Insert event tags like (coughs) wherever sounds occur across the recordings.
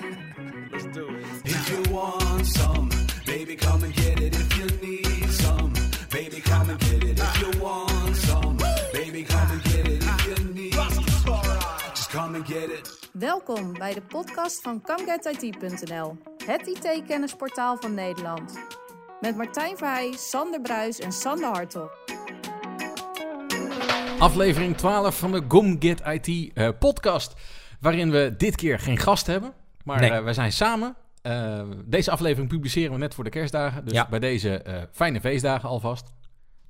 Let's do it. If you want some, baby, come and get it. If you need some, baby, come and get it. If you want some, baby, come and get it. If you need, just come and get it. Welkom bij de podcast van ComeGetIT.nl, het IT-kennisportaal van Nederland. Met Martijn Verheij, Sander Bruis en Sander Hartog. Aflevering 12 van de Gom Get IT eh, podcast. Waarin we dit keer geen gast hebben. Maar Nee. eh, we zijn samen. Eh, deze aflevering publiceren we net voor de kerstdagen. Dus Ja. bij deze eh, fijne feestdagen alvast.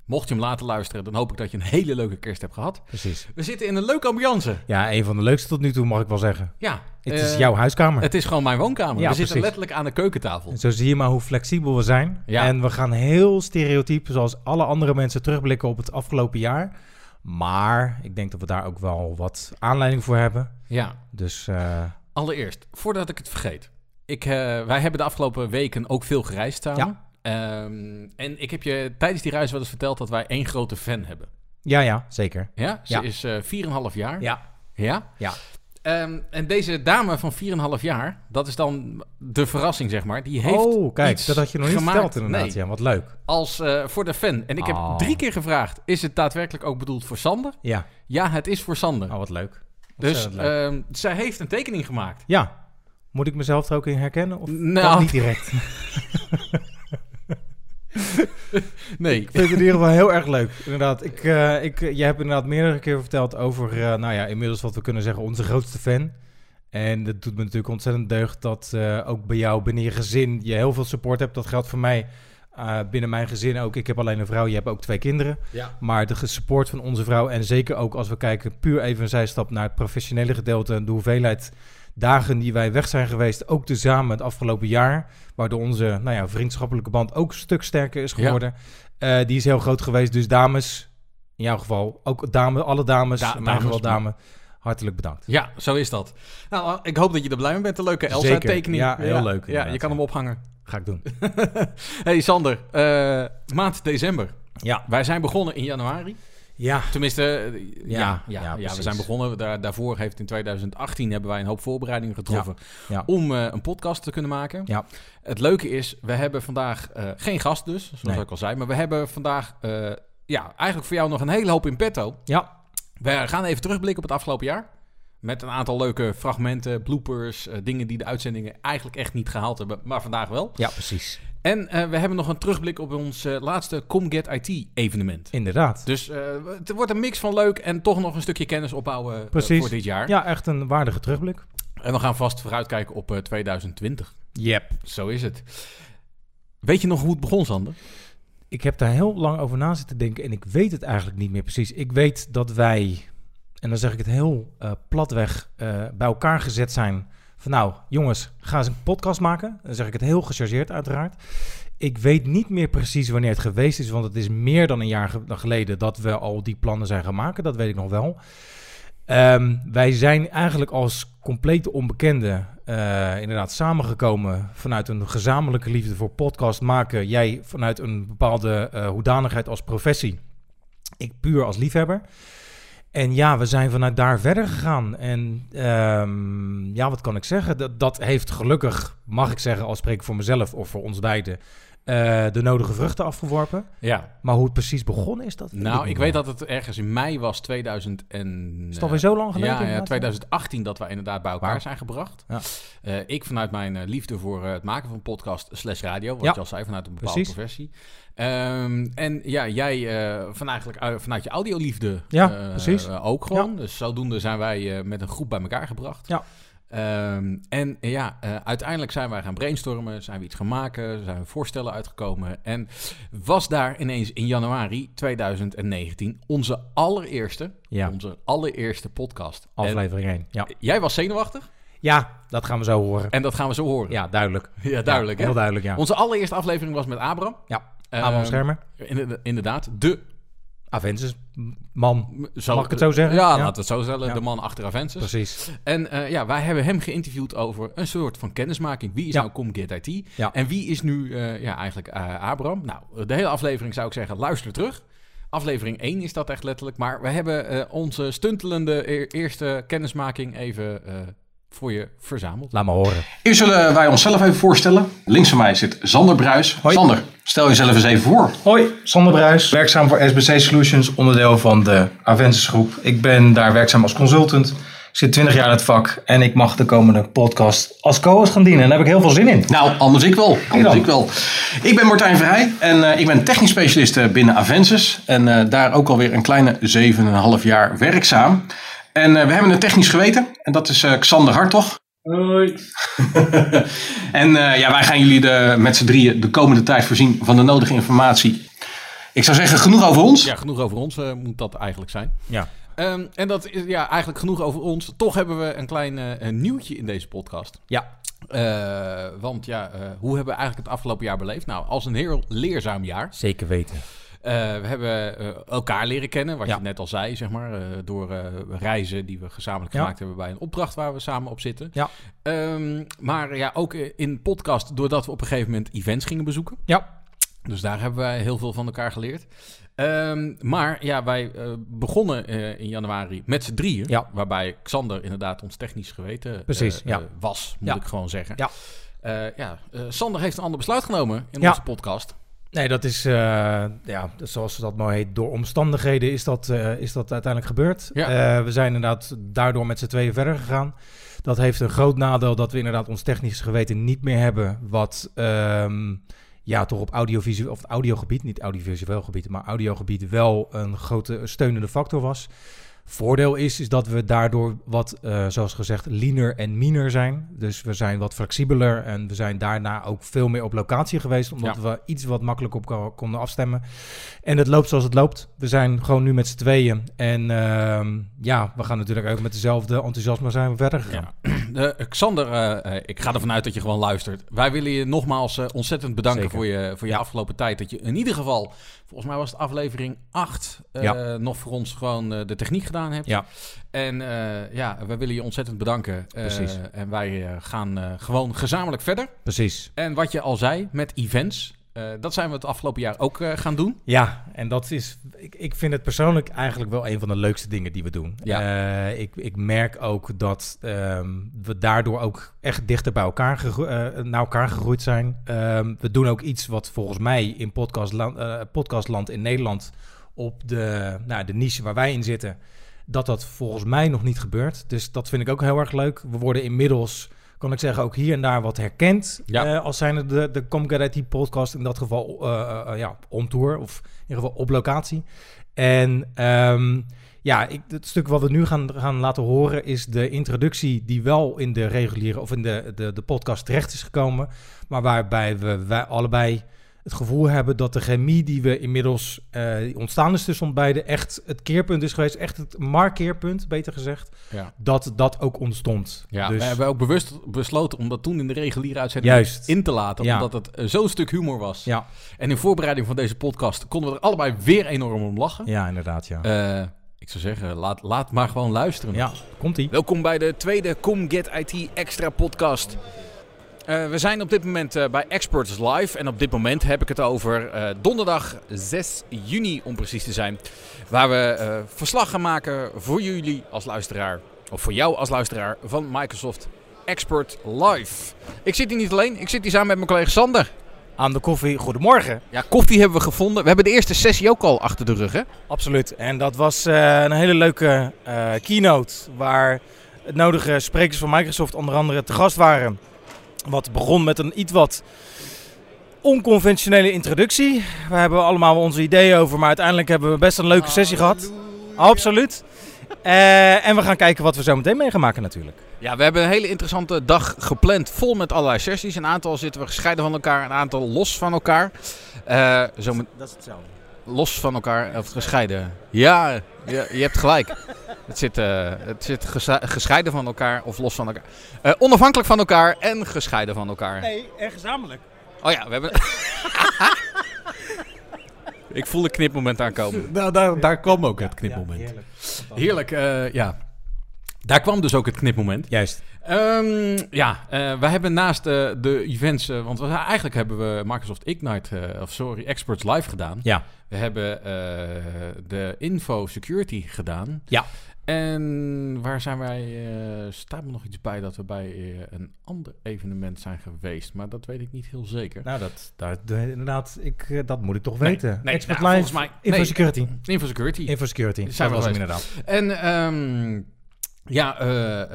Mocht je hem laten luisteren, dan hoop ik dat je een hele leuke kerst hebt gehad. Precies. We zitten in een leuke ambiance. Ja, een van de leukste tot nu toe, mag ik wel zeggen. Ja, Het is jouw huiskamer. Het is gewoon mijn woonkamer. Ja, we zitten letterlijk aan de keukentafel. Zo zie je maar hoe flexibel we zijn. Ja. En we gaan heel stereotyp, zoals alle andere mensen, terugblikken op het afgelopen jaar. Maar ik denk dat we daar ook wel wat aanleiding voor hebben. Ja, Dus allereerst, voordat ik het vergeet. Ik, eh, wij hebben de afgelopen weken ook veel gereisd samen. Ja. Ehm, en ik heb je tijdens die reis wel eens verteld dat wij één grote fan hebben. ja, ja, zeker. Ja, ze Ja. is eh 4,5 jaar. Ja. Ja? Ja. Ehm, en deze dame van 4,5 jaar, dat is dan de verrassing, zeg maar. Die heeft oh, kijk, dat had je nog niet gemaakt. verteld inderdaad. Nee, Ja, wat leuk. als eh, voor de fan. En ik heb Oh. drie keer gevraagd, is het daadwerkelijk ook bedoeld voor Sander? Ja, Ja, het is voor Sander. oh, wat leuk. Dus ehm, zij heeft een tekening gemaakt. ja, moet ik mezelf er ook in herkennen? Of Nou. niet direct? (laughs) Nee. Ik vind het in ieder geval heel erg leuk. Inderdaad, ik, eh ik, jij hebt inderdaad meerdere keer verteld over, eh, nou ja, inmiddels wat we kunnen zeggen, onze grootste fan. En dat doet me natuurlijk ontzettend deugd dat eh, ook bij jou binnen je gezin je heel veel support hebt. Dat geldt voor mij eh, binnen mijn gezin ook. Ik heb alleen een vrouw, je hebt ook twee kinderen. Ja. Maar de support van onze vrouw en zeker ook als we kijken puur even een zijstap naar het professionele gedeelte en de hoeveelheid dagen die wij weg zijn geweest, ook tezamen het afgelopen jaar, waardoor onze nou ja, vriendschappelijke band ook een stuk sterker is Ja. geworden. Eh, die is heel groot geweest. Dus dames, in jouw geval, ook dame, alle dames, Da- mijn dames, geval dame, hartelijk bedankt. Ja, zo is dat. Nou, ik hoop dat je er blij mee bent. De leuke. Elsa-tekening. Ja, heel leuk Ja, je kan hem ophangen. Ga ik doen. (laughs) hey Sander, eh, maand december. Ja. Wij zijn begonnen in januari. Ja. Tenminste, eh, ja, ja, ja, ja, we zijn begonnen. Daar, daarvoor heeft in 2018 hebben wij een hoop voorbereidingen getroffen Ja. om eh, een podcast te kunnen maken. Ja. Het leuke is, we hebben vandaag geen gast dus, zoals Nee. ik al zei. Maar we hebben vandaag, ja, eigenlijk voor jou nog een hele hoop in petto. Ja. We gaan even terugblikken op het afgelopen jaar. Met een aantal leuke fragmenten, bloopers, eh, dingen die de uitzendingen eigenlijk echt niet gehaald hebben, maar vandaag wel. Ja, precies. En eh, we hebben nog een terugblik op ons eh, laatste ComGet IT evenement. Inderdaad. Dus het wordt een mix van leuk en toch nog een stukje kennis opbouwen voor dit jaar. Ja, echt een waardige terugblik. En we gaan vast vooruitkijken op eh, 2020. Yep. Zo is het. Weet je nog hoe het begon, Sander? Ik heb daar heel lang over na zitten denken en ik weet het eigenlijk niet meer precies. Ik weet dat wij, en dan zeg ik het heel eh, platweg, eh, bij elkaar gezet zijn. Van nou, jongens, ga eens een podcast maken. Dan zeg ik het heel gechargeerd uiteraard. Ik weet niet meer precies wanneer het geweest is, want het is meer dan een jaar ge- geleden dat we al die plannen zijn gaan maken. Dat weet ik nog wel. Ehm, wij zijn eigenlijk als complete onbekenden eh, inderdaad samengekomen vanuit een gezamenlijke liefde voor podcast maken. Jij vanuit een bepaalde eh, hoedanigheid als professie. Ik puur als liefhebber. En ja, we zijn vanuit daar verder gegaan. En ehm, ja, wat kan ik zeggen? Dat, dat heeft gelukkig, mag ik zeggen, als spreek ik voor mezelf of voor ons beiden, eh, de nodige vruchten afgeworpen. Ja. Maar hoe het precies begonnen is, dat Nou, ik weet dat het ergens in mei was 2000 en... Is het alweer zo lang geleden? Ja, ja, inderdaad? 2018 dat wij inderdaad bij elkaar zijn gebracht. Ja. Eh, ik vanuit mijn eh, liefde voor eh, het maken van podcast slash radio, wat Ja. je al zei, vanuit een bepaalde Precies. professie. Ehm, en ja, jij eh, van eigenlijk, uit- vanuit je audioliefde Ja, eh, precies. eh, ook gewoon. Dus zodoende zijn wij eh, met een groep bij elkaar gebracht. Ja. Ehm, en ja, eh, uiteindelijk zijn wij gaan brainstormen, zijn we iets gaan maken, zijn we voorstellen uitgekomen. En was daar ineens in januari 2019 onze allereerste, Ja, onze allereerste podcast. En aflevering 1. Ja. jij was zenuwachtig ja, dat gaan we zo horen. en dat gaan we zo horen. Ja, duidelijk. Ja, duidelijk. Ja, heel duidelijk, ja. Onze allereerste aflevering was met Abram. Ja, Ehm, Abraham Schermer. Inderdaad, de... Aventus, man. Zo, Mag ik het zo zeggen? Ja, Ja. laten we het zo stellen. Ja. De man achter Aventus. Precies. En eh, ja, wij hebben hem geïnterviewd over een soort van kennismaking. Wie is Ja. nou ComGet IT? Ja. En wie is nu eh, ja, eigenlijk eh, Abraham? Nou, de hele aflevering zou ik zeggen, luister terug. Aflevering 1 is dat echt letterlijk. Maar we hebben eh, onze stuntelende e- eerste kennismaking even eh, voor je verzameld. Laat me horen. Eerst zullen wij onszelf even voorstellen. Links van mij zit Sander Bruis. Hoi. Sander, stel jezelf eens even voor. Hoi, Sander Bruis, werkzaam voor SBC Solutions, onderdeel van de Aventus Groep. Ik ben daar werkzaam als consultant. Ik zit 20 jaar in het vak en ik mag de komende podcast als co-host gaan dienen. En daar heb ik heel veel zin in. Nou, anders ik wel. Anders ik wel. Ik ben Martijn Vrij en eh, ik ben technisch specialist eh, binnen Avensis. En eh, daar ook alweer een kleine 7,5 jaar werkzaam. En eh, we hebben een technisch geweten. En dat is eh, Xander Hartog. Hoi. (laughs) En eh, ja, wij gaan jullie de, met z'n drieën de komende tijd voorzien van de nodige informatie. Ik zou zeggen, genoeg over ons. Ja, genoeg over ons eh, moet dat eigenlijk zijn. Ja. Ehm, en dat is ja, eigenlijk genoeg over ons. Toch hebben we een klein eh, een nieuwtje in deze podcast. Ja. Eh, want ja, eh, hoe hebben we eigenlijk het afgelopen jaar beleefd? Nou, als een heel leerzaam jaar. Zeker weten. Eh, we hebben eh, elkaar leren kennen, wat Ja. je net al zei, zeg maar. eh, door reizen die we gezamenlijk Ja. gemaakt hebben bij een opdracht waar we samen op zitten. Ja. Ehm, maar ja, ook in podcast, doordat we op een gegeven moment events gingen bezoeken. Ja. Dus daar hebben wij heel veel van elkaar geleerd. Ehm, maar ja, wij begonnen in januari met z'n drieën. Ja. Waarbij Xander inderdaad ons technisch geweten Precies, ja. was, moet Ja. ik gewoon zeggen. Ja. Ja, Sander heeft een ander besluit genomen in onze podcast. Nee, dat is, eh, ja, zoals dat mooi heet, door omstandigheden is dat, eh, is dat uiteindelijk gebeurd. Ja. Eh, we zijn inderdaad daardoor met z'n tweeën verder gegaan. Dat heeft een groot nadeel dat we inderdaad ons technisch geweten niet meer hebben. Wat ehm, ja, toch op audiovisueel of audiogebied, niet audiovisueel gebied, maar audiogebied wel een grote steunende factor was. Voordeel is, is dat we daardoor wat, eh, zoals gezegd, leaner en meaner zijn. Dus we zijn wat flexibeler en we zijn daarna ook veel meer op locatie geweest, omdat Ja. we iets wat makkelijk op ko- konden afstemmen. En het loopt zoals het loopt. We zijn gewoon nu met z'n tweeën. En ehm, ja, we gaan natuurlijk ook met dezelfde enthousiasme zijn we verder gegaan. Ja. (clears throat) Eh, Xander, eh, ik ga ervan uit dat je gewoon luistert. Wij willen je nogmaals ontzettend bedanken Zeker. voor je, voor je afgelopen tijd. Dat je in ieder geval, volgens mij was het aflevering 8, eh, Ja. nog voor ons gewoon de techniek gedaan hebt. Ja. En eh, ja, wij willen je ontzettend bedanken. Eh, Precies. En wij eh, gaan gewoon gezamenlijk verder. Precies. En wat je al zei met events, dat zijn we het afgelopen jaar ook gaan doen. Ja, en dat is, ik, ik vind het persoonlijk eigenlijk wel een van de leukste dingen die we doen. Ja. Ik, ik merk ook dat ehm, we daardoor ook echt dichter bij elkaar naar elkaar gegroeid zijn. Ehm, we doen ook iets wat volgens mij in podcastland, podcastland in Nederland op de, nou, de niche waar wij in zitten, dat dat volgens mij nog niet gebeurt. Dus dat vind ik ook heel erg leuk. We worden inmiddels, kan ik zeggen, ook hier en daar wat herkend. Ja. eh, als zijn het de, de IT podcast, in dat geval eh, ja, on tour of in ieder geval op locatie. En ehm, ja, ik, het stuk wat we nu gaan, gaan laten horen is de introductie die wel in de reguliere of in de, de, de podcast terecht is gekomen. Maar waarbij we wij allebei het gevoel hebben dat de chemie die we inmiddels eh, die ontstaan is tussen ons beiden echt het keerpunt is geweest. Echt het markeerpunt, beter gezegd. Ja. Dat dat ook ontstond. Ja, dus, we hebben ook bewust besloten om dat toen in de reguliere uitzending Juist. in te laten. Ja. Omdat het eh, zo'n stuk humor was. Ja, En in voorbereiding van deze podcast konden we er allebei weer enorm om lachen. ja, inderdaad, ja. Eh, ik zou zeggen, laat, laat maar gewoon luisteren. ja, komt-ie. Welkom bij de tweede Com Get IT Extra podcast. Eh, we zijn op dit moment eh, bij Experts Live. En op dit moment heb ik het over eh, donderdag 6 juni om precies te zijn. Waar we verslag gaan maken voor jullie als luisteraar. Of voor jou als luisteraar van Microsoft Expert Live. Ik zit hier niet alleen, ik zit hier samen met mijn collega Sander. Aan de koffie, goedemorgen. Ja, koffie hebben we gevonden. We hebben de eerste sessie ook al achter de rug, hè? Absoluut. En dat was een hele leuke keynote waar het nodige sprekers van Microsoft onder andere te gast waren. Wat begon met een iets wat onconventionele introductie. We hebben allemaal onze ideeën over, maar uiteindelijk hebben we best een leuke sessie gehad. Absoluut. Eh, en we gaan kijken wat we zo meteen mee gaan maken natuurlijk. Ja, we hebben een hele interessante dag gepland, vol met allerlei sessies. Een aantal zitten we gescheiden van elkaar, een aantal los van elkaar. Eh, zo met- Dat is hetzelfde. Los van elkaar, of gescheiden. Ja, je, je hebt gelijk. Het zit, eh, het zit gescheiden van elkaar of los van elkaar. Eh, onafhankelijk van elkaar en gescheiden van elkaar. Nee, en gezamenlijk. Oh ja, we hebben... (laughs) Ik voel een knipmoment aankomen. (laughs) Nou, daar, daar kwam ook het knipmoment. heerlijk. Heerlijk, eh, ja. Daar kwam dus ook het knipmoment. Juist. Ehm, ja, eh, wij hebben naast eh, de events, eh, want we, eigenlijk hebben we Microsoft Ignite, of sorry, Experts Live gedaan. Ja. We hebben de Info Security gedaan. Ja. En waar zijn wij? eh staat me nog iets bij dat we bij een ander evenement zijn geweest, maar dat weet ik niet heel zeker. Nou, dat, dat, inderdaad, ik, dat moet ik toch Nee, weten. nee, Expert nou, Live, volgens mij- Infosecurity. Infosecurity. Infosecurity, Zijn zijn we was geweest. inderdaad. En ehm, ja, eh, eh,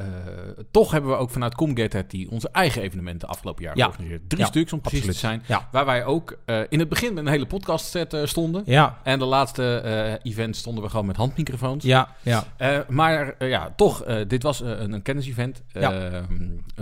toch hebben we ook vanuit Comget die onze eigen evenementen afgelopen jaar Ja. georganiseerd. Drie Ja, stuks om precies absoluut. te zijn. Ja. Waar wij ook eh, in het begin met een hele podcast set stonden. Ja, En de laatste event stonden we gewoon met handmicrofoons. ja, ja. Maar ja, toch, dit was een, een kennisevent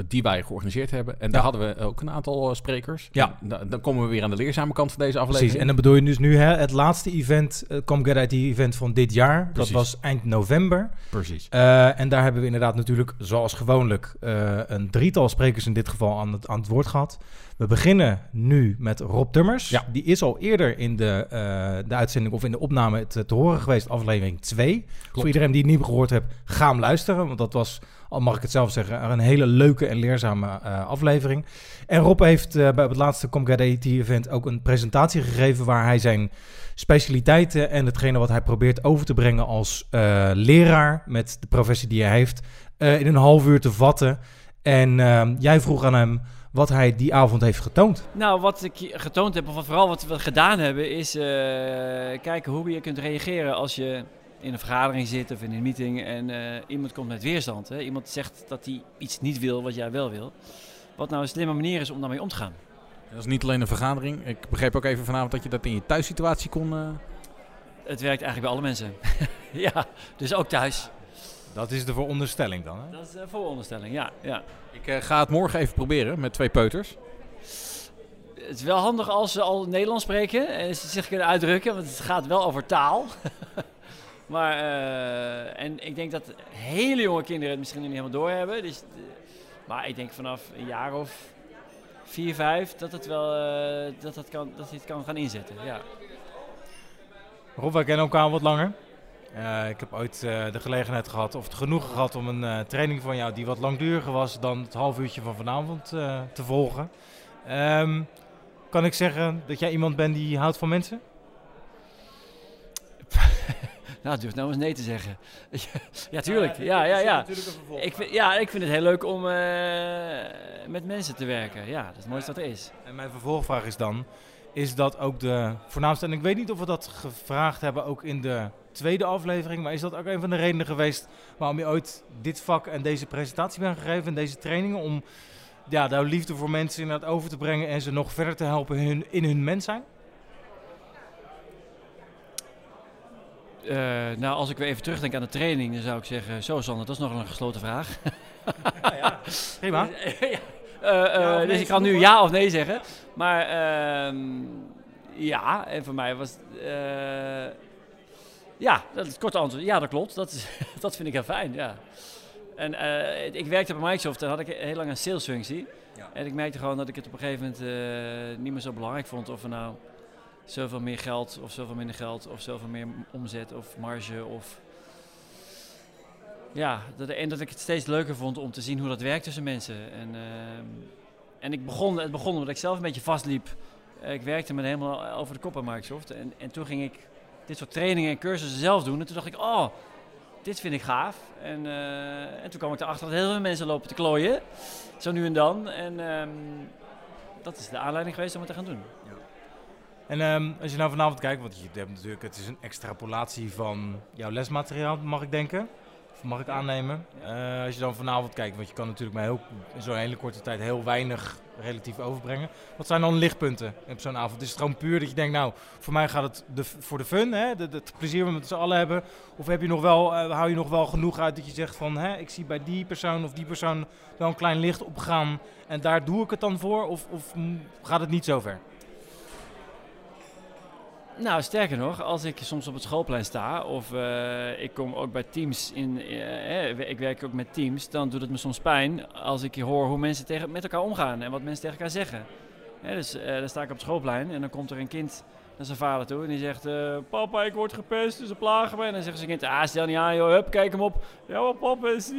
die wij georganiseerd hebben. En daar hadden we ook een aantal sprekers. Ja. En dan komen we weer aan de leerzame kant van deze aflevering. Precies, en dan bedoel je dus nu hè, het laatste event, uh, IT event van dit jaar. Precies. Dat was eind november. Precies. En daar hebben we inderdaad natuurlijk, zoals gewoonlijk, eh, een drietal sprekers in dit geval aan het, aan het woord gehad. We beginnen nu met Rob Tummers. Ja. Die is al eerder in de, eh, de uitzending of in de opname te, te horen geweest, aflevering 2. Voor iedereen die het niet gehoord heeft, ga hem luisteren. Want dat was, al mag ik het zelf zeggen, een hele leuke en leerzame eh, aflevering. En Rob heeft eh, bij het laatste Comcad IT event ook een presentatie gegeven waar hij zijn specialiteiten en hetgene wat hij probeert over te brengen als eh, leraar met de professie die hij heeft, in een half uur te vatten. En ehm, jij vroeg aan hem wat hij die avond heeft getoond. Nou, wat ik getoond heb, of vooral wat we gedaan hebben, is kijken hoe je kunt reageren als je in een vergadering zit of in een meeting en eh, iemand komt met weerstand. Hè? Iemand zegt dat hij iets niet wil wat jij wel wil. Wat nou een slimme manier is om daarmee om te gaan. Dat is niet alleen een vergadering. Ik begreep ook even vanavond dat je dat in je thuissituatie kon... eh, Het werkt eigenlijk bij alle mensen. (laughs) ja, dus ook thuis. Dat is de veronderstelling dan. Hè? Dat is een vooronderstelling, ja. ja. Ik eh, ga het morgen even proberen met twee peuters. Het is wel handig als ze al Nederlands spreken en ze zich kunnen uitdrukken, want het gaat wel over taal. (laughs) maar, eh, en ik denk dat hele jonge kinderen het misschien niet helemaal doorhebben. Dus, eh, maar ik denk vanaf een jaar of vier, vijf, dat het wel eh, dat het kan, dat kan gaan inzetten. Ja. Rob, wij kennen elkaar wat langer. Ik heb ooit de gelegenheid gehad, of het genoegen gehad om een training van jou die wat langduriger was dan het half uurtje van vanavond te volgen. Ehm, kan ik zeggen dat jij iemand bent die houdt van mensen? Nou, durf nou eens nee te zeggen. ja, (laughs) tuurlijk. Ja, ja, ja. Ik vind, ja, ik vind het heel leuk om eh, met mensen te werken. Ja, dat is het mooiste wat er is. En mijn vervolgvraag is dan, is dat ook de voornaamste, en ik weet niet of we dat gevraagd hebben ook in de tweede aflevering, maar is dat ook een van de redenen geweest waarom je ooit dit vak en deze presentatie bent gegeven en deze trainingen, om ja, jouw liefde voor mensen inderdaad over te brengen en ze nog verder te helpen in hun, in hun mens zijn? Eh, nou, als ik weer even terugdenk aan de training, dan zou ik zeggen... Zo, Sander, dat is nog een gesloten vraag. (laughs) Prima. (laughs) ja. Eh, eh, nee, dus ik kan nu ja of nee zeggen. Maar ehm, ja, en voor mij was... eh, ja, dat is het korte antwoord. Ja, dat klopt. Dat, is, (laughs) dat vind ik heel fijn, ja. En eh, ik werkte bij Microsoft, daar had ik heel lang een salesfunctie. Ja. En ik merkte gewoon dat ik het op een gegeven moment eh, niet meer zo belangrijk vond of we nou zoveel meer geld of zoveel minder geld of zoveel meer omzet of marge of... Ja, dat, en dat ik het steeds leuker vond om te zien hoe dat werkt tussen mensen. En, ehm, en ik begon, het begon omdat ik zelf een beetje vastliep. Eh, ik werkte me helemaal over de kop bij Microsoft. En, en toen ging ik dit soort trainingen en cursussen zelf doen. En toen dacht ik, oh, dit vind ik gaaf. En, eh, en toen kwam ik erachter dat heel veel mensen lopen te klooien. Zo nu en dan. En ehm, dat is de aanleiding geweest om het te gaan doen. En ehm, als je nou vanavond kijkt, want je hebt natuurlijk, het is een extrapolatie van jouw lesmateriaal, mag ik denken. Of mag ik aannemen. Eh, als je dan vanavond kijkt, want je kan natuurlijk maar heel, in zo'n hele korte tijd heel weinig relatief overbrengen. Wat zijn dan lichtpunten op zo'n avond? Is het gewoon puur dat je denkt, nou, voor mij gaat het de, voor de fun, hè? De, de- het plezier wat we met z'n allen hebben. Of heb je nog wel, eh, hou je nog wel genoeg uit dat je zegt van, hè, ik zie bij die persoon of die persoon wel een klein licht opgaan. En daar doe ik het dan voor? Of, of mm, gaat het niet zo ver? Nou, sterker nog, als ik soms op het schoolplein sta of eh, ik kom ook bij teams in, eh, ik werk ook met teams, dan doet het me soms pijn als ik hoor hoe mensen tegen, met elkaar omgaan en wat mensen tegen elkaar zeggen. Dus dan sta ik op het schoolplein en dan komt er een kind naar zijn vader toe en die zegt, papa ik word gepest, dus ze plagen me. En dan zegt zijn kind, ah stel niet aan joh, hup, kijk hem op. Ja maar papa is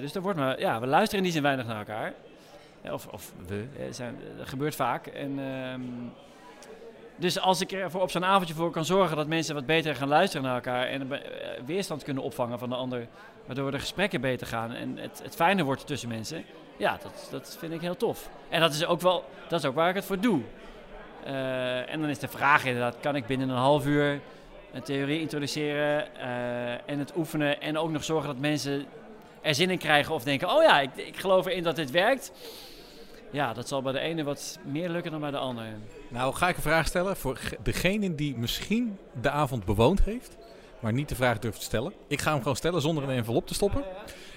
dus er wordt maar, ja, we luisteren in die zin weinig naar elkaar. Of, of we, dat gebeurt vaak. En, ehm, Dus als ik er voor op zo'n avondje voor kan zorgen dat mensen wat beter gaan luisteren naar elkaar en eh, weerstand kunnen opvangen van de ander, waardoor de gesprekken beter gaan en het, het fijner wordt tussen mensen, ja, dat, dat vind ik heel tof. En dat is ook wel, dat is ook waar ik het voor doe. Eh, en dan is de vraag inderdaad, kan ik binnen een half uur een theorie introduceren eh, en het oefenen en ook nog zorgen dat mensen er zin in krijgen of denken, oh ja, ik, ik geloof erin dat dit werkt. Ja, dat zal bij de ene wat meer lukken dan bij de andere. Nou, ga ik een vraag stellen voor ge- degene die misschien de avond bewoond heeft, maar niet de vraag durft te stellen. Ik ga hem gewoon stellen zonder een envelop te stoppen.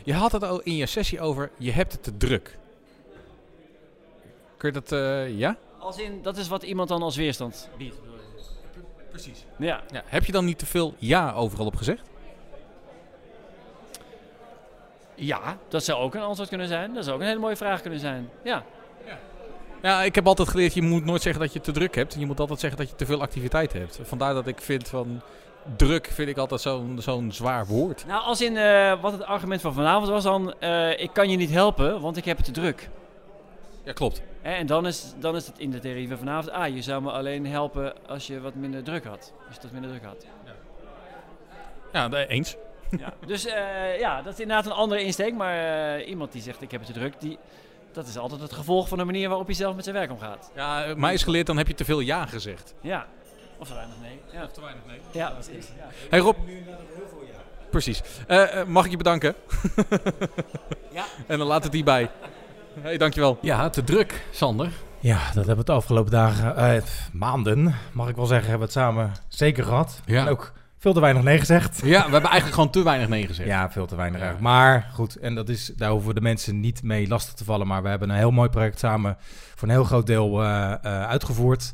Je had het al in je sessie over, je hebt het te druk. Kun je dat, eh, ja? Als in, dat is wat iemand dan als weerstand biedt. Precies. Ja, Ja, heb je dan niet te veel ja overal op gezegd? ja, dat zou ook een antwoord kunnen zijn. Dat zou ook een hele mooie vraag kunnen zijn. Ja, Ja, ik heb altijd geleerd, je moet nooit zeggen dat je te druk hebt. Je moet altijd zeggen dat je te veel activiteit hebt. Vandaar dat ik vind van, druk vind ik altijd zo'n zo'n zwaar woord. nou als in eh, wat het argument van vanavond was dan, eh, ik kan je niet helpen, want ik heb het te druk. Ja, klopt. En dan is, dan is het in de theorie van vanavond, ah, je zou me alleen helpen als je wat minder druk had. Als je dat minder druk had. Ja, nee, eens. Ja. Dus eh, ja, dat is inderdaad een andere insteek. Maar eh, iemand die zegt ik heb het te druk, die, dat is altijd het gevolg van de manier waarop hij zelf met zijn werk omgaat. Ja, eh, mij is geleerd, dan heb je te veel ja gezegd. Ja. Of te weinig nee. Ja, te weinig nee. ja precies. Ja. Hey Rob. Precies. Eh, eh, mag ik je bedanken? Ja. (laughs) En dan laat het hierbij. Hey, dankjewel. Ja, te druk, Sander. Ja, dat hebben we het de afgelopen dagen, eh, maanden, mag ik wel zeggen, hebben we het samen zeker gehad. Ja. En ook veel te weinig nee gezegd. Ja, we hebben eigenlijk gewoon te weinig nee gezegd. Ja, veel te weinig Ja. eigenlijk. Maar goed, en dat is, daar hoeven we de mensen niet mee lastig te vallen. Maar we hebben een heel mooi project samen voor een heel groot deel eh, eh, uitgevoerd.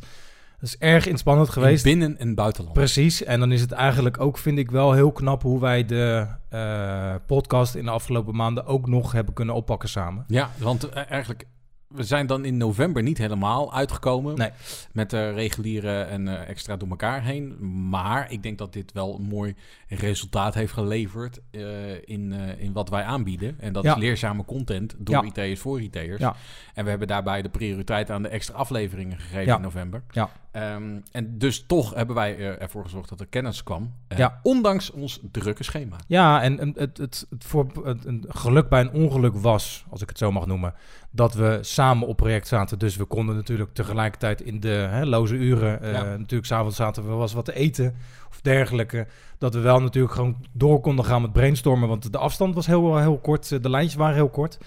Dat is erg inspannend In geweest. binnen- en buitenland. Precies. En dan is het eigenlijk ook, vind ik wel heel knap hoe wij de eh, podcast in de afgelopen maanden ook nog hebben kunnen oppakken samen. Ja, want eigenlijk, we zijn dan in november niet helemaal uitgekomen Nee. met de reguliere en eh, extra door elkaar heen. Maar ik denk dat dit wel een mooi resultaat heeft geleverd eh, in, eh, in wat wij aanbieden. En dat Ja. is leerzame content door Ja. retailers voor retailers. Ja. En we hebben daarbij de prioriteit aan de extra afleveringen gegeven in november. Ehm, en dus toch hebben wij er- ervoor gezorgd dat er kennis kwam. eh, Ja. Ondanks ons drukke schema. Ja, en en het, het, het, voor, het, een geluk bij een ongeluk was, als ik het zo mag noemen, dat we samen op project zaten. Dus we konden natuurlijk tegelijkertijd in de hè, loze uren, eh Ja. natuurlijk s'avonds zaten we eens wat te eten of dergelijke. Dat we wel natuurlijk gewoon door konden gaan met brainstormen, want de afstand was heel, heel kort, eh, de lijntjes waren heel kort.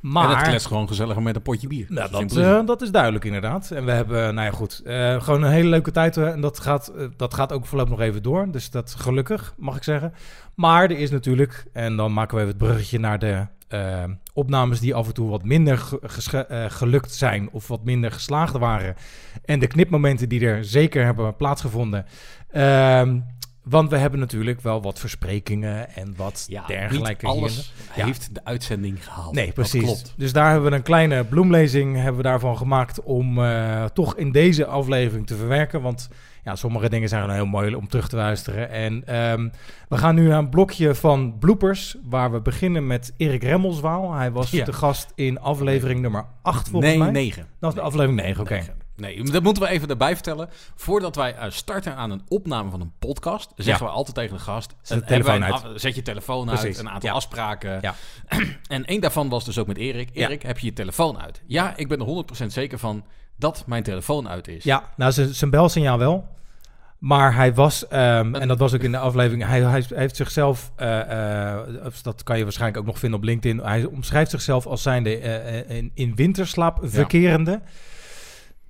Maar... En het klets gewoon gezelliger met een potje bier. Nou, dat, eh, dat is duidelijk inderdaad. En we hebben, nou ja goed, eh, gewoon een hele leuke tijd. en dat gaat, dat gaat ook voorlopig nog even door. Dus dat gelukkig, mag ik zeggen. Maar er is natuurlijk, en dan maken we even het bruggetje naar de eh, opnames die af en toe wat minder ge- eh, gelukt zijn. Of wat minder geslaagd waren. En de knipmomenten die er zeker hebben plaatsgevonden. Ehm, want we hebben natuurlijk wel wat versprekingen en wat Ja, dergelijke. niet alles Ja. heeft de uitzending gehaald. Nee, precies. klopt. Dus daar hebben we een kleine bloemlezing hebben we daarvan gemaakt om eh, toch in deze aflevering te verwerken. Want ja, sommige dingen zijn heel mooi om terug te luisteren. En ehm, we gaan nu naar een blokje van bloopers, waar we beginnen met Erik Remmelswaal. Hij was Ja. de gast in aflevering nummer 8 volgens Nee, mij. negen. Dat is aflevering 9, oké. Nee, dat moeten we even erbij vertellen. Voordat wij eh, starten aan een opname van een podcast, zeggen we altijd tegen de gast: Zet de eh, telefoon uit. af- zet je telefoon uit, een aantal ja. afspraken. Ja. (clears throat) en één daarvan was dus ook met Erik. Erik, heb je je telefoon uit? Ja, ik ben er 100% zeker van dat mijn telefoon uit is. Ja, nou zijn- zijn belsignaal wel. Maar hij was, ehm, en dat was ook in de aflevering, hij, hij heeft zichzelf, eh, eh, dat kan je waarschijnlijk ook nog vinden op LinkedIn, hij omschrijft zichzelf als zijnde eh, in, in winterslaap verkerende.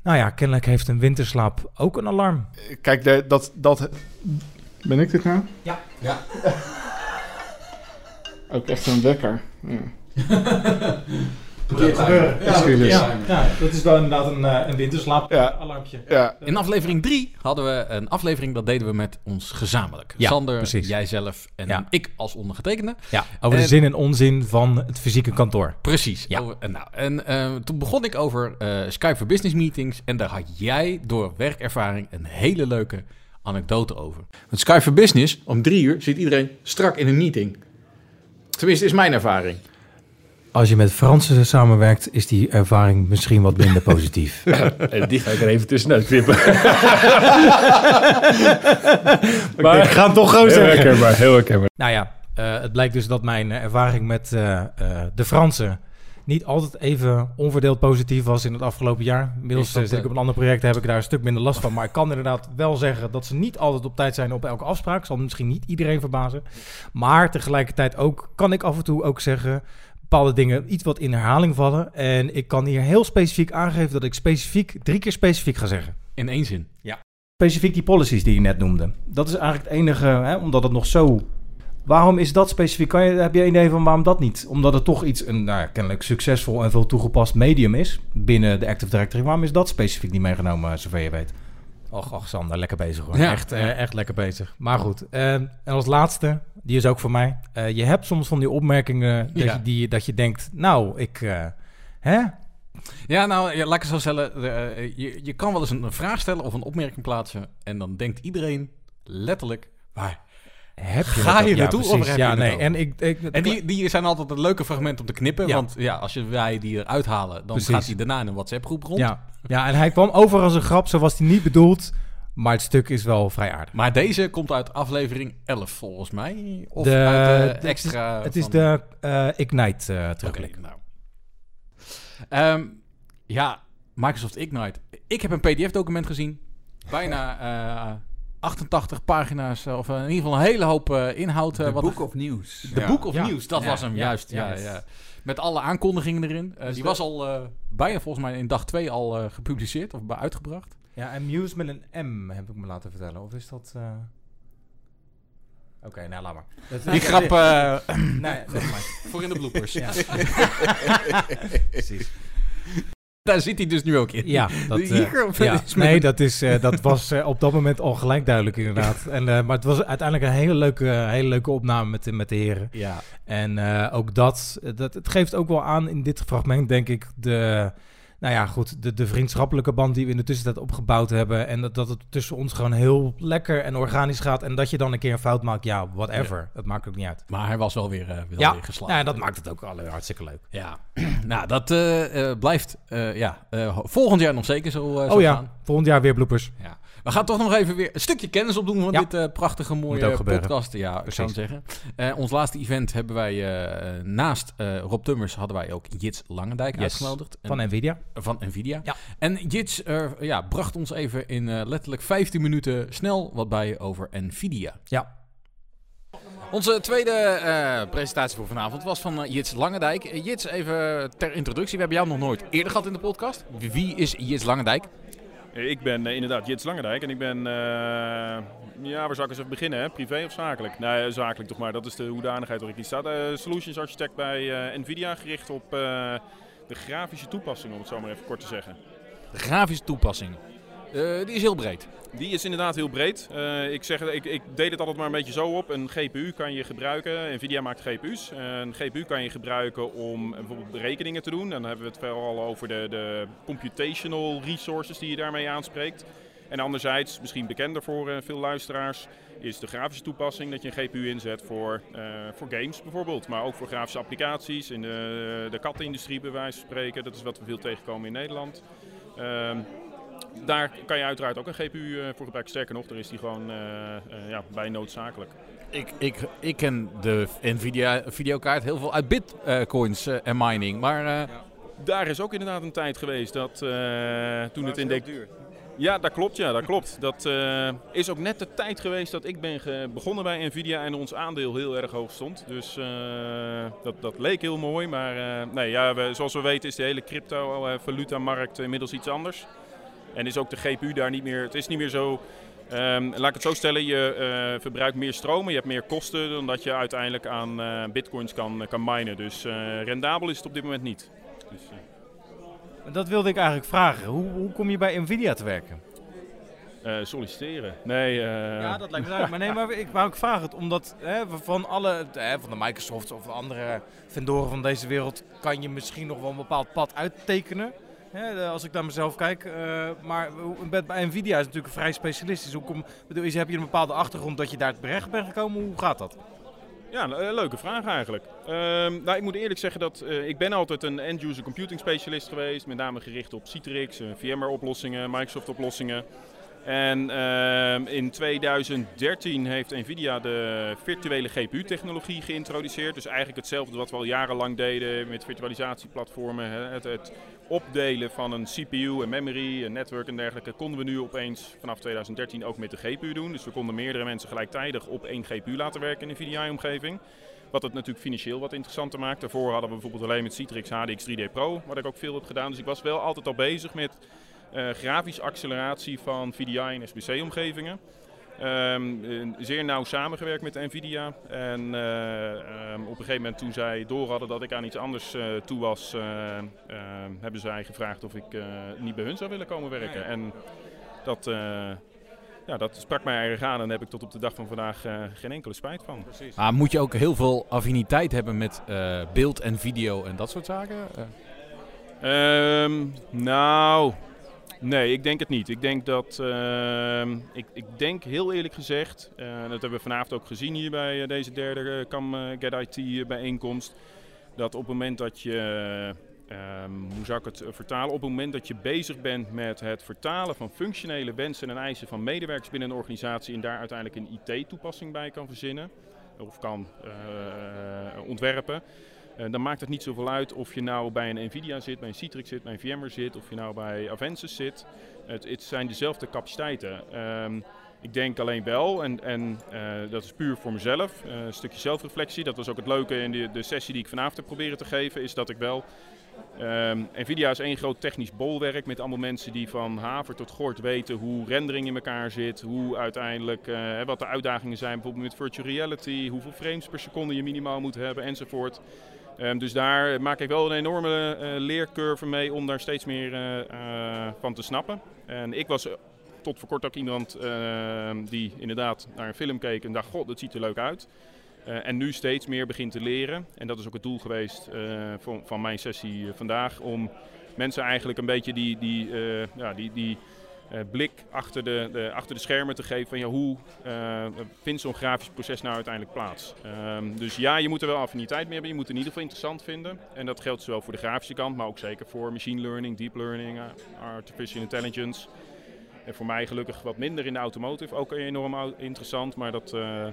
Nou ja, kennelijk heeft een winterslaap ook een alarm. Kijk, de, dat, dat... Ben ik dit nou? Ja. Ja. Ook echt een wekker. Ja. (laughs) Ja, Excuses. ja, ja, dat is wel inderdaad een, eh, een winterslaap Ja. In aflevering 3 hadden we een aflevering, dat deden we met ons gezamenlijk. Ja, Sander, precies. jijzelf en Ja. ik als ondergetekende. Ja, over de zin en onzin van het fysieke kantoor. Precies. Ja. Over- en nou, en eh, toen begon ik over eh, Skype voor Business Meetings. En daar had jij door werkervaring een hele leuke anekdote over. Want Skype voor Business, om drie uur zit iedereen strak in een meeting. Tenminste, is mijn ervaring. Als je met Fransen samenwerkt, is die ervaring misschien wat minder positief. (laughs) En die ga ik er even tussenuit knippen. (laughs) maar ik ga het toch gewoon Heel zeggen. herkenbaar, heel herkenbaar. Nou ja, eh, het blijkt dus dat mijn ervaring met eh, eh, de Fransen niet altijd even onverdeeld positief was in het afgelopen jaar. Inmiddels zit ik op een ander project, heb ik daar een stuk minder last van. Maar ik kan inderdaad wel zeggen dat ze niet altijd op tijd zijn op elke afspraak. Zal misschien niet iedereen verbazen. Maar tegelijkertijd ook, kan ik af en toe ook zeggen, bepaalde dingen iets wat in herhaling vallen. En ik kan hier heel specifiek aangeven dat ik specifiek, drie keer specifiek ga zeggen In één zin. specifiek die policies die je net noemde. Dat is eigenlijk het enige, hè, omdat het nog zo... Waarom is dat specifiek? Kan je, heb je een idee van waarom dat niet? Omdat het toch iets, een nou ja, kennelijk succesvol en veel toegepast medium is binnen de Active Directory. Waarom is dat specifiek niet meegenomen, zover je weet? Och, och Sander, lekker bezig hoor. Ja. Echt, eh, echt lekker bezig. Maar goed, eh, en als laatste, die is ook voor mij. Eh, je hebt soms van die opmerkingen dat, Ja. je, die, dat je denkt, nou, ik... eh, hè? Ja, nou, ja, laat ik het zo stellen. De, eh, je, je kan wel eens een, een vraag stellen of een opmerking plaatsen. En dan denkt iedereen letterlijk, waar? Heb je Ga je ja, naartoe of precies. heb je ja, het nee. En, ik, ik, En die, die zijn altijd een leuke fragment om te knippen. Ja. Want ja, als je, wij die eruit halen, dan Precies. gaat hij daarna in een WhatsApp-groep rond. Ja, ja, en hij kwam over als een grap, zo was hij niet bedoeld. Maar het stuk is wel vrij aardig. Maar deze komt uit aflevering 11 volgens mij. Of De- uit het de extra. Het is van- de eh, Ignite eh terugblik. nou. Ehm, ja, Microsoft Ignite. Ik heb een PDF-document gezien. Bijna eh, 88 pagina's, eh, of in ieder geval een hele hoop eh, inhoud. eh, De wat Book of News. De Ja. Book of Ja. News, dat Ja, was hem, ja, juist. Ja, ja. ja. Met alle aankondigingen erin. Dus die de- was al eh, bijna volgens mij in dag 2 al eh, gepubliceerd of uitgebracht. Ja, en Muse met een M heb ik me laten vertellen. Of is dat... eh, Oké, nou laat maar. Dat- Die grap eh, (coughs) Nee, voor in de bloopers. Ja. (laughs) Precies. Daar zit hij dus nu ook in. Ja, dat, eh, Hier ja. met- nee, dat, is, eh, dat was eh, op dat moment al gelijk duidelijk inderdaad. (laughs) En, eh, maar het was uiteindelijk een hele leuke, hele leuke opname met, de- met de heren. Ja. En eh, ook dat, dat, het geeft ook wel aan in dit fragment, denk ik, de, nou ja, goed, de, de vriendschappelijke band die we in de tussentijd opgebouwd hebben. En dat, dat het tussen ons gewoon heel lekker en organisch gaat. En dat je dan een keer een fout maakt, ja, whatever. Dat maakt ook niet uit. Maar hij was wel weer, wel Ja, weer geslaagd. ja, dat maakt het ook alle hartstikke leuk. Ja, (clears throat) nou dat eh, eh, blijft ja, volgend jaar nog zeker zo, zo oh ja, gaan. volgend jaar weer bloopers. Ja. We gaan toch nog even weer een stukje kennis opdoen van Ja. dit eh, prachtige mooie podcast. Ja, ik zou zeggen. Eh, ons laatste event hebben wij eh, naast Rob Tummers hadden wij ook Jits Langendijk Yes. uitgenodigd. En- Van Nvidia. van Nvidia. Ja. En Jits ja, bracht ons even in letterlijk 15 minuten snel wat bij over Nvidia. Ja. Onze tweede presentatie voor vanavond was van Jits Langendijk. Jits, even ter introductie. We hebben jou nog nooit eerder gehad in de podcast. Wie is Jits Langendijk? Ik ben eh, inderdaad Jits Langendijk en ik ben, eh, ja, waar zou ik eens even beginnen? Hè? Privé of zakelijk? Nee, zakelijk toch maar. Dat is de hoedanigheid waar ik hier sta. Eh, solutions architect bij eh, Nvidia, gericht op eh, de grafische toepassingen, om het zo maar even kort te zeggen. Grafische toepassing. Eh, die is heel breed. Die is inderdaad heel breed. Eh, ik, zeg, ik, ik deed het altijd maar een beetje zo op. Een GPU kan je gebruiken. Nvidia maakt GPU's. Een GPU kan je gebruiken om bijvoorbeeld berekeningen te doen. Dan hebben we het vooral over de, de computational resources die je daarmee aanspreekt. En anderzijds, misschien bekender voor eh, veel luisteraars, is de grafische toepassing dat je een GPU inzet voor, voor games bijvoorbeeld. Maar ook voor grafische applicaties in de, de kattenindustrie bij wijze van spreken. Dat is wat we veel tegenkomen in Nederland. Ehm, daar kan je uiteraard ook een GPU eh, voor gebruiken. Sterker nog, daar is die gewoon eh, eh, ja, bij noodzakelijk. Ik, ik, ik ken de Nvidia videokaart heel veel uit bitcoins en mining. Maar eh, Daar is ook inderdaad een tijd geweest dat eh, toen het in de... Ja, dat klopt. Ja, dat klopt. Dat eh, is ook net de tijd geweest dat ik ben ge- begonnen bij Nvidia en ons aandeel heel erg hoog stond. Dus eh, dat, dat leek heel mooi. Maar eh, nee, ja, we, zoals we weten is de hele crypto-valuta-markt inmiddels iets anders. En is ook de GPU daar niet meer... Het is niet meer zo... ehm, laat ik het zo stellen, je eh, verbruikt meer stroom, je hebt meer kosten dan dat je uiteindelijk aan eh, bitcoins kan, kan minen. Dus eh, rendabel is het op dit moment niet. Dus, eh, Dat wilde ik eigenlijk vragen. Hoe, hoe kom je bij Nvidia te werken? Eh, solliciteren. Nee, eh, Ja, dat lijkt me duidelijk. Maar nee, maar ik wou ik vraag het omdat hè, van alle, hè, van de Microsoft of de andere vendoren van deze wereld kan je misschien nog wel een bepaald pad uittekenen. Hè, als ik naar mezelf kijk. eh, maar bij- Nvidia is natuurlijk vrij specialistisch. Hoe kom, bedoel, heb je een bepaalde achtergrond dat je daar terecht bent gekomen? Hoe gaat dat? Ja, eh, leuke vraag eigenlijk. Ehm, nou, ik moet eerlijk zeggen dat eh, ik ben altijd een end-user computing specialist geweest. Met name gericht op Citrix, eh, VMware-oplossingen, Microsoft-oplossingen. En ehm, in 2013 heeft Nvidia de virtuele GPU-technologie geïntroduceerd. Dus eigenlijk hetzelfde wat we al jarenlang deden met virtualisatieplatformen. Het, het opdelen van een CPU en memory, een netwerk en dergelijke, konden we nu opeens vanaf 2013 ook met de GPU doen. Dus we konden meerdere mensen gelijktijdig op één GPU laten werken in een VDI-omgeving. Wat het natuurlijk financieel wat interessanter maakt. Daarvoor hadden we bijvoorbeeld alleen met Citrix HDX 3D Pro, wat ik ook veel heb gedaan. Dus ik was wel altijd al bezig met grafische acceleratie van VDI en SBC-omgevingen. Ehm, eh, zeer nauw samengewerkt met Nvidia. En eh, ehm, op een gegeven moment toen zij door hadden dat ik aan iets anders eh, toe was, eh, eh, hebben zij gevraagd of ik eh, niet bij hun zou willen komen werken. En dat, eh, ja, dat sprak mij erg aan en daar heb ik tot op de dag van vandaag eh, geen enkele spijt van. Maar moet je ook heel veel affiniteit hebben met eh, beeld en video en dat soort zaken? Eh, Ehm, nou, nee, ik denk het niet. Ik denk dat, ehm, ik, ik denk heel eerlijk gezegd, eh, dat hebben we vanavond ook gezien hier bij eh, deze derde Cam eh, Get IT bijeenkomst, dat op het moment dat je, ehm, hoe zou ik het vertalen, op het moment dat je bezig bent met het vertalen van functionele wensen en eisen van medewerkers binnen een organisatie en daar uiteindelijk een IT-toepassing bij kan verzinnen of kan ontwerpen, dan maakt het niet zoveel uit of je nou bij een Nvidia zit, bij een Citrix zit, bij een VMware zit, of je nou bij Avensis zit. Het, het zijn dezelfde capaciteiten. Ehm, ik denk alleen wel, en, en eh, dat is puur voor mezelf, eh, een stukje zelfreflectie. Dat was ook het leuke in de, de sessie die ik vanavond heb proberen te geven, is dat ik wel... ehm, Nvidia is één groot technisch bolwerk met allemaal mensen die van haver tot gort weten hoe rendering in elkaar zit, hoe uiteindelijk, eh, wat de uitdagingen zijn, bijvoorbeeld met virtual reality, hoeveel frames per seconde je minimaal moet hebben enzovoort. Ehm, dus daar maak ik wel een enorme eh, leercurve mee om daar steeds meer eh, eh, van te snappen. En ik was tot voor kort ook iemand ehm, die inderdaad naar een film keek en dacht, god, dat ziet er leuk uit. En nu steeds meer begint te leren. En dat is ook het doel geweest van, van mijn sessie vandaag. Om mensen eigenlijk een beetje die, die, ja, die, die blik achter de, de, achter de schermen te geven. Van, ja, hoe eh, vindt zo'n grafisch proces nou uiteindelijk plaats? Ehm, dus ja, je moet er wel affiniteit mee hebben. Je moet het in ieder geval interessant vinden. En dat geldt zowel voor de grafische kant, maar ook zeker voor machine learning, deep learning, eh, artificial intelligence. En voor mij gelukkig wat minder in de automotive. Ook enorm interessant, maar dat eh, eh,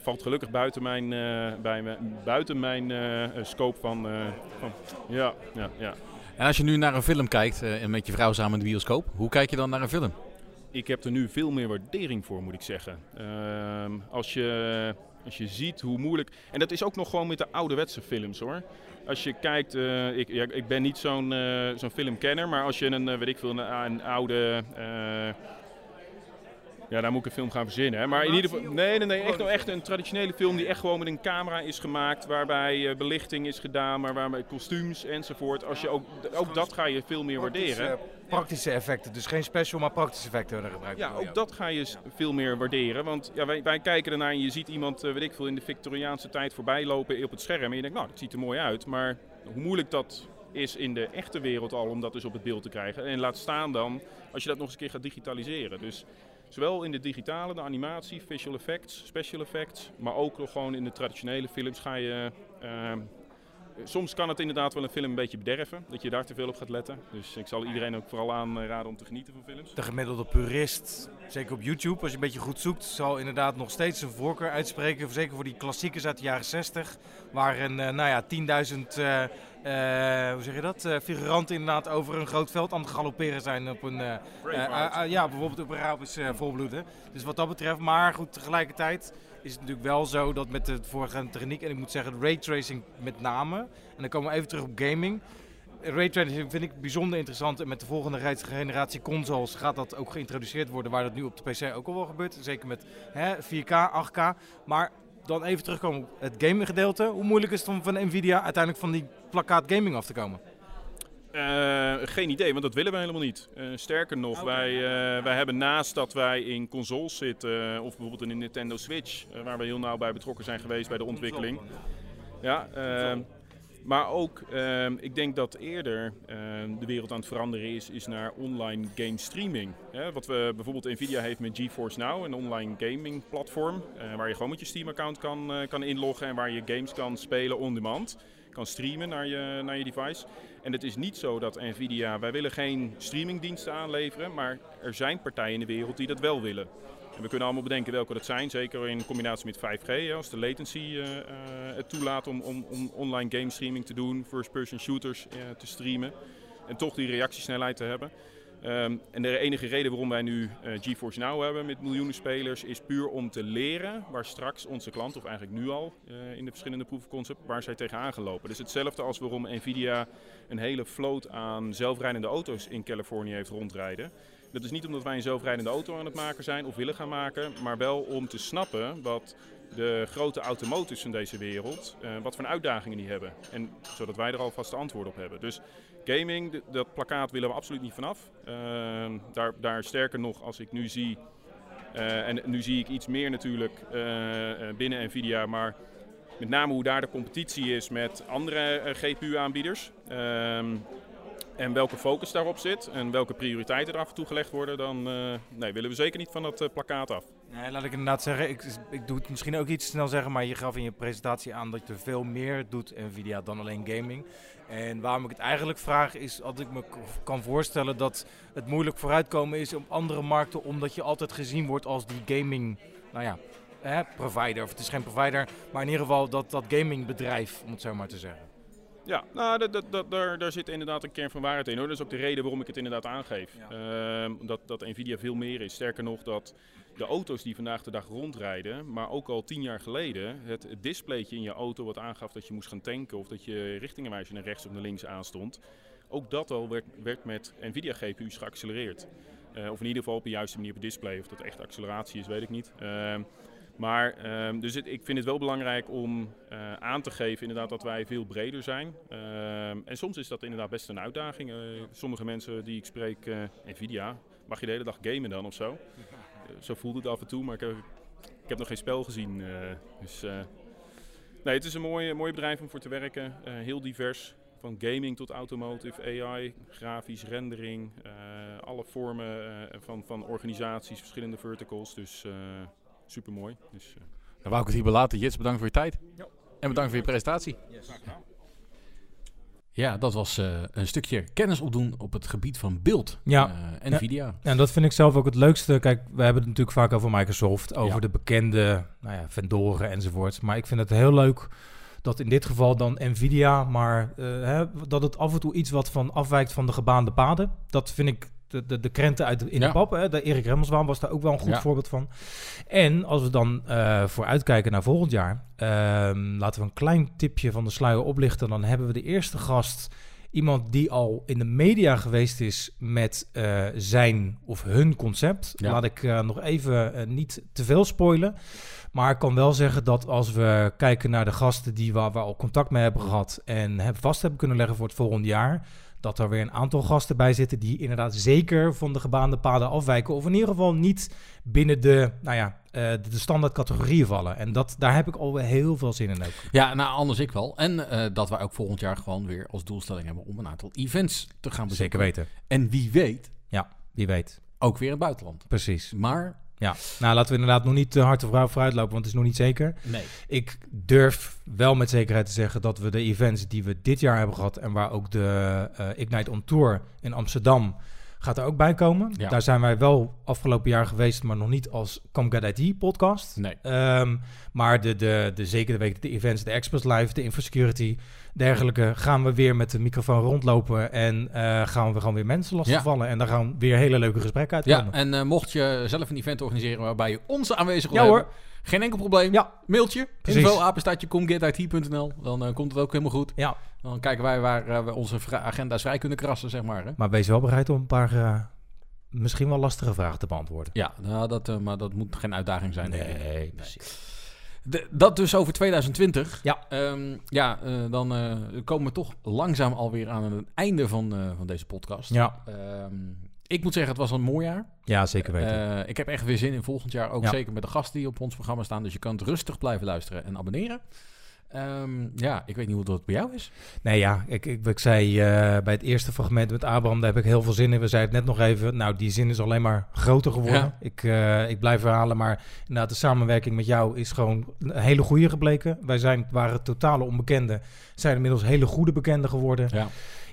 valt gelukkig buiten mijn, eh, bij buiten mijn eh, eh, scope van, eh, van... Ja, ja, ja. En als je nu naar een film kijkt eh, en met je vrouw samen in de bioscoop, hoe kijk je dan naar een film? Ik heb er nu veel meer waardering voor, moet ik zeggen. Ehm, als, je, als je ziet hoe moeilijk... En dat is ook nog gewoon met de ouderwetse films, hoor. Als je kijkt... eh, ik, ja, ik ben niet zo'n eh, zo'n filmkenner, maar als je een, weet ik veel, een, een oude... ja, daar moet ik een film gaan verzinnen. Hè. Maar in ieder geval, nee, nee, nee, echt, echt een traditionele film die echt gewoon met een camera is gemaakt, waarbij eh, belichting is gedaan, maar waarbij kostuums enzovoort. Als je ook, ook dat ga je veel meer waarderen. Praktische, praktische effecten, dus geen special, maar praktische effecten worden gebruikt. Ja, ook dat ga je veel meer waarderen. Want ja, wij, wij kijken ernaar en je ziet iemand, eh, weet ik veel, in de Victoriaanse tijd voorbij lopen op het scherm. En je denkt, nou, dat ziet er mooi uit. Maar hoe moeilijk dat is in de echte wereld al om dat dus op het beeld te krijgen. En laat staan dan als je dat nog eens een keer gaat digitaliseren. Dus zowel in de digitale, de animatie, visual effects, special effects. Maar ook nog gewoon in de traditionele films ga je... ehm, Soms kan het inderdaad wel een film een beetje bederven, dat je daar te veel op gaat letten. Dus ik zal iedereen ook vooral aanraden om te genieten van films. De gemiddelde purist, zeker op YouTube, als je een beetje goed zoekt, zal inderdaad nog steeds een voorkeur uitspreken. Zeker voor die klassiekers uit de jaren 60, waar een, eh, nou ja, 10.000, eh, eh, hoe zeg je dat, eh, figuranten inderdaad over een groot veld aan het galopperen zijn op een, eh, eh, eh, ja, bijvoorbeeld op een Arabisch volbloed. Hè. Dus wat dat betreft, maar goed, tegelijkertijd is het natuurlijk wel zo dat met de voorgaande techniek, en ik moet zeggen raytracing met name, en dan komen we even terug op gaming. Raytracing vind ik bijzonder interessant en met de volgende generatie consoles gaat dat ook geïntroduceerd worden, waar dat nu op de PC ook al wel gebeurt. Zeker met hè, 4K, 8K. Maar dan even terugkomen op het gaming gedeelte. Hoe moeilijk is het om van Nvidia uiteindelijk van die plakkaat gaming af te komen? Eh, geen idee, want dat willen wij helemaal niet. Eh, sterker nog, wij, eh, wij hebben naast dat wij in consoles zitten, of bijvoorbeeld in de Nintendo Switch, waar we heel nauw bij betrokken zijn geweest bij de ontwikkeling. Ja, Maar ook, ehm, ik denk dat eerder ehm, de wereld aan het veranderen is, is naar online game streaming. Wat we bijvoorbeeld Nvidia heeft met GeForce Now, een online gaming platform. eh, waar je gewoon met je Steam account kan, eh, kan inloggen en waar je games kan spelen on demand. Kan streamen naar je, naar je device. En het is niet zo dat Nvidia, wij willen geen streamingdiensten aanleveren, maar er zijn partijen in de wereld die dat wel willen. En we kunnen allemaal bedenken welke dat zijn, zeker in combinatie met 5G, hè, als de latency eh, eh, het toelaat om, om, om online game streaming te doen, first-person shooters eh, te streamen en toch die reactiesnelheid te hebben. Ehm, en de enige reden waarom wij nu GeForce Now hebben met miljoenen spelers is puur om te leren waar straks onze klanten, of eigenlijk nu al in de verschillende concept, waar zij tegenaan gaan lopen. Dus hetzelfde als waarom Nvidia een hele vloot aan zelfrijdende auto's in Californië heeft rondrijden. Dat is niet omdat wij een zelfrijdende auto aan het maken zijn of willen gaan maken, maar wel om te snappen wat de grote automotives van deze wereld, eh, wat voor uitdagingen die hebben. En zodat wij er alvast antwoorden op hebben. Dus gaming, dat plakkaat willen we absoluut niet vanaf. Eh, daar, daar sterker nog, als ik nu zie, eh, en nu zie ik iets meer natuurlijk eh, binnen Nvidia, maar met name hoe daar de competitie is met andere GPU-aanbieders. En welke focus daarop zit en welke prioriteiten er af en toe gelegd worden, dan eh, nee, willen we zeker niet van dat eh, plakkaat af. Nee, laat ik inderdaad zeggen, ik, ik doe het misschien ook iets snel zeggen, maar je gaf in je presentatie aan dat je veel meer doet Nvidia dan alleen gaming. En waarom ik het eigenlijk vraag is dat ik me kan voorstellen dat het moeilijk vooruitkomen is op andere markten, omdat je altijd gezien wordt als die gaming, nou ja, provider. Of het is geen provider, maar in ieder geval dat, dat gamingbedrijf, om het zo maar te zeggen. Ja, nou, dat, dat, dat, daar, daar zit inderdaad een kern van waarheid in. Hoor. Dat is ook de reden waarom ik het inderdaad aangeef. Ehm, dat, dat Nvidia veel meer is. Sterker nog, dat de auto's die vandaag de dag rondrijden, maar ook al tien jaar geleden, het, displaytje in je auto wat aangaf dat je moest gaan tanken of dat je richtingenwijzer naar rechts of naar links aanstond, ook dat al werd, werd met Nvidia GPU's geaccelereerd. Eh, of in ieder geval op de juiste manier op het display. Of dat echt acceleratie is, weet ik niet. Ehm, maar ehm, dus ik vind het wel belangrijk om eh, aan te geven inderdaad dat wij veel breder zijn. Ehm, en soms is dat inderdaad best een uitdaging. Eh, sommige mensen die ik spreek, eh, Nvidia, mag je de hele dag gamen dan of zo? Zo voelt het af en toe, maar ik heb, ik heb nog geen spel gezien. dus, nee, het is een mooi, mooi bedrijf om voor te werken. Heel divers. Van gaming tot automotive, AI, grafisch, rendering. alle vormen van, van organisaties, verschillende verticals. Dus super mooi. Dus, eh, Dan wou ik het hierbij laten. Jits, bedankt voor je tijd. En bedankt voor je presentatie. Ja, dat was eh, een stukje kennis opdoen op het gebied van beeld. Ja. eh, Nvidia. Ja, en dat vind ik zelf ook het leukste. Kijk, we hebben het natuurlijk vaak over Microsoft, over Ja. de bekende nou ja, vendoren enzovoort. Maar ik vind het heel leuk dat in dit geval dan Nvidia, maar eh, hè, dat het af en toe iets wat van afwijkt van de gebaande paden. Dat vind ik de, de, de krenten uit de, in Ja. de pap. Hè. De Erik Remmelswaan was daar ook wel een goed Ja. voorbeeld van. En als we dan eh vooruitkijken naar volgend jaar, ehm, laten we een klein tipje van de sluier oplichten. Dan hebben we de eerste gast iemand die al in de media geweest is met eh, zijn of hun concept. Ja. Laat ik eh, nog even niet te veel spoilen. Maar ik kan wel zeggen dat als we kijken naar de gasten die waar we al contact mee hebben gehad en heb, vast hebben kunnen leggen voor het volgende jaar, dat er weer een aantal gasten bij zitten die inderdaad zeker van de gebaande paden afwijken. Of in ieder geval niet binnen de, nou ja, eh, de, de standaard categorieën vallen. En dat, daar heb ik alweer heel veel zin in ook. Ja, nou anders ik wel. En eh, dat wij ook volgend jaar gewoon weer als doelstelling hebben om een aantal events te gaan bezoeken. Zeker weten. En wie weet, Ja, wie weet. ook weer in het buitenland. Precies. Maar Ja, nou laten we inderdaad nog niet te hard vooruit vooruit lopen, want het is nog niet zeker. nee. Ik durf wel met zekerheid te zeggen dat we de events die we dit jaar hebben gehad en waar ook de eh, Ignite on Tour in Amsterdam gaat er ook bij komen. Ja. Daar zijn wij wel afgelopen jaar geweest, maar nog niet als Come Get IT podcast. Nee. Ehm, maar de, de, de, zeker de week de events, de Express Live, de Infosecurity, dergelijke, gaan we weer met de microfoon rondlopen en eh, gaan we gewoon weer mensen lastigvallen. En daar gaan weer hele leuke gesprekken uitkomen. Ja, en eh, mocht je zelf een event organiseren waarbij je ons aanwezig wil Ja, hebben, hoor. Geen enkel probleem. Ja. Mailtje, Precies. info, apenstaatje, comgetit.nl. Dan eh, komt het ook helemaal goed. Ja. Dan kijken wij waar eh, we onze agenda's vrij kunnen krassen, zeg maar. Hè? Maar wees wel bereid om een paar eh, misschien wel lastige vragen te beantwoorden. Ja, nou, dat, maar dat moet geen uitdaging zijn. ik. Nee, precies. De- dat dus over 2020. Ja. Ehm, ja, dan komen we toch langzaam alweer aan het einde van, van deze podcast. Ja. Ehm, ik moet zeggen, het was een mooi jaar. Ja, zeker weten. Eh, ik heb echt weer zin in volgend jaar. Ook Ja. zeker met de gasten die op ons programma staan. Dus je kan het rustig blijven luisteren en abonneren. Ehm, ja, ik weet niet hoe dat bij jou is. Nee, ja, ik, ik, ik zei eh, bij het eerste fragment met Abraham, daar heb ik heel veel zin in. We zeiden het net nog even, nou, die zin is alleen maar groter geworden. Ja. Ik, eh, ik blijf herhalen, maar inderdaad, de samenwerking met jou is gewoon een hele goede gebleken. Wij zijn, waren totale onbekenden, zijn inmiddels hele goede bekenden geworden. Ja.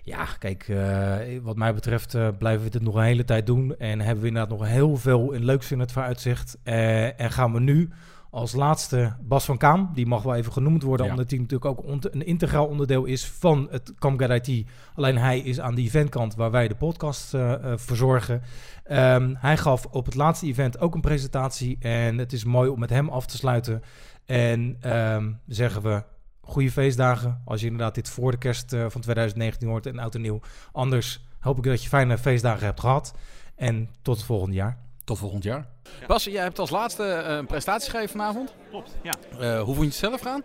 Ja, kijk, eh, wat mij betreft eh, blijven we dit nog een hele tijd doen. En hebben we inderdaad nog heel veel in leuks in het vooruitzicht. Eh, en gaan we nu als laatste Bas van Kaam, die mag wel even genoemd worden, Ja. omdat hij natuurlijk ook een integraal onderdeel is van het Camget IT. Alleen hij is aan de eventkant waar wij de podcast verzorgen. Ehm, hij gaf op het laatste event ook een presentatie en het is mooi om met hem af te sluiten. En ehm, zeggen we goede feestdagen. Als je inderdaad dit voor de kerst eh, van 2019 hoort en oud en nieuw. Anders hoop ik dat je fijne feestdagen hebt gehad. En tot het volgende jaar. Tot volgend jaar. Bas, jij hebt als laatste eh, een prestatie gegeven vanavond. Klopt, ja. Eh, hoe vond je het zelf gaan?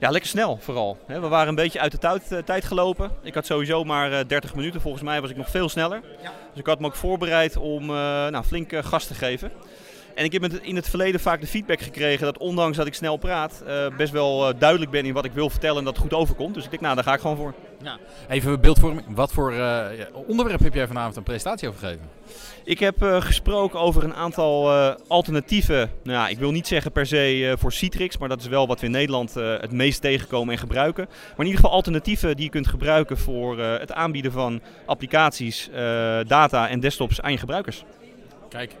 Ja, lekker snel vooral. Hè, We waren een beetje uit de tijd, eh, tijd gelopen. Ik had sowieso maar eh, 30 minuten. Volgens mij was ik nog veel sneller. Dus ik had me ook voorbereid om eh, nou, flink gas te geven. En ik heb in het verleden vaak de feedback gekregen dat ondanks dat ik snel praat, eh, best wel eh, duidelijk ben in wat ik wil vertellen en dat het goed overkomt. Dus ik denk, nou, daar ga ik gewoon voor. Even beeldvorming. Wat voor eh, onderwerp heb jij vanavond een presentatie over gegeven? Ik heb gesproken over een aantal alternatieven. Nou, ja, ik wil niet zeggen per se voor Citrix, maar dat is wel wat we in Nederland het meest tegenkomen en gebruiken. Maar in ieder geval alternatieven die je kunt gebruiken voor het aanbieden van applicaties, data en desktops aan je gebruikers. Kijk,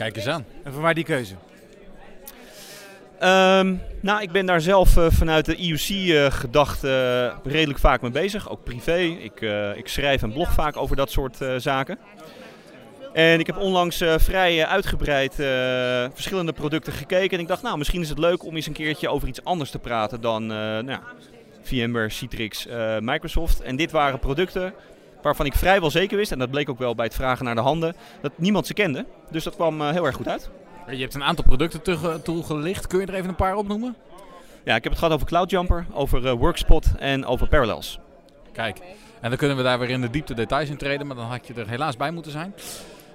kijk eens aan. En voor mij die keuze. Ehm, nou, ik ben daar zelf eh, vanuit de IUC-gedachte redelijk vaak mee bezig, ook privé. Ik, eh, ik schrijf en blog vaak over dat soort eh, zaken. En ik heb onlangs eh, vrij eh, uitgebreid eh, verschillende producten gekeken. En ik dacht, nou, misschien is het leuk om eens een keertje over iets anders te praten dan eh, nou, VMware, Citrix, eh, Microsoft. En dit waren producten waarvan ik vrijwel zeker wist, en dat bleek ook wel bij het vragen naar de handen, dat niemand ze kende. Dus dat kwam eh, heel erg goed uit. Je hebt een aantal producten toege- toegelicht. Kun je er even een paar opnoemen? Ja, ik heb het gehad over CloudJumper, over eh, Workspot en over Parallels. Kijk, en dan kunnen we daar weer in de diepte details in treden, maar dan had je er helaas bij moeten zijn.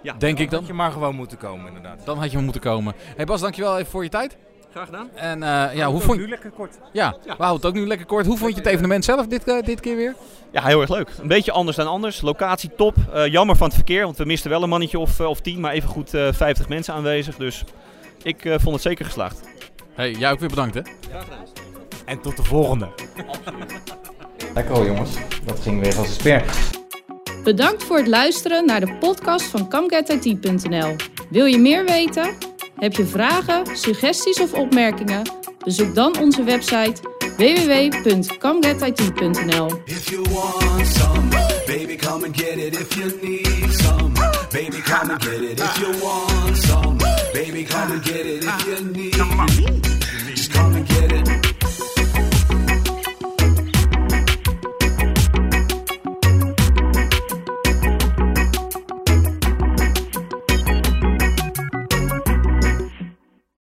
Ja, Denk ik dan. Had je maar gewoon moeten komen, inderdaad. Dan had je moeten komen. Hey Bas, dankjewel even voor je tijd. Graag gedaan. En eh, ja, hoe het vond je... nu lekker kort. Ja, we houden het ook nu lekker kort. Hoe vond je het evenement zelf dit, eh, dit keer weer? Ja, heel erg leuk. Een beetje anders dan anders. Locatie top. Eh, jammer van het verkeer, want we misten wel een mannetje of, of tien, maar even goed eh 50 mensen aanwezig. Dus ik eh, vond het zeker geslaagd. Hey, jij ook weer bedankt hè. En tot de volgende. Lekker hoor, jongens. Dat ging weer als een speer. Bedankt voor het luisteren naar de podcast van CamGetIT.nl. Wil je meer weten? Heb je vragen, suggesties of opmerkingen? Bezoek dan onze website some, baby, come and get it. If you need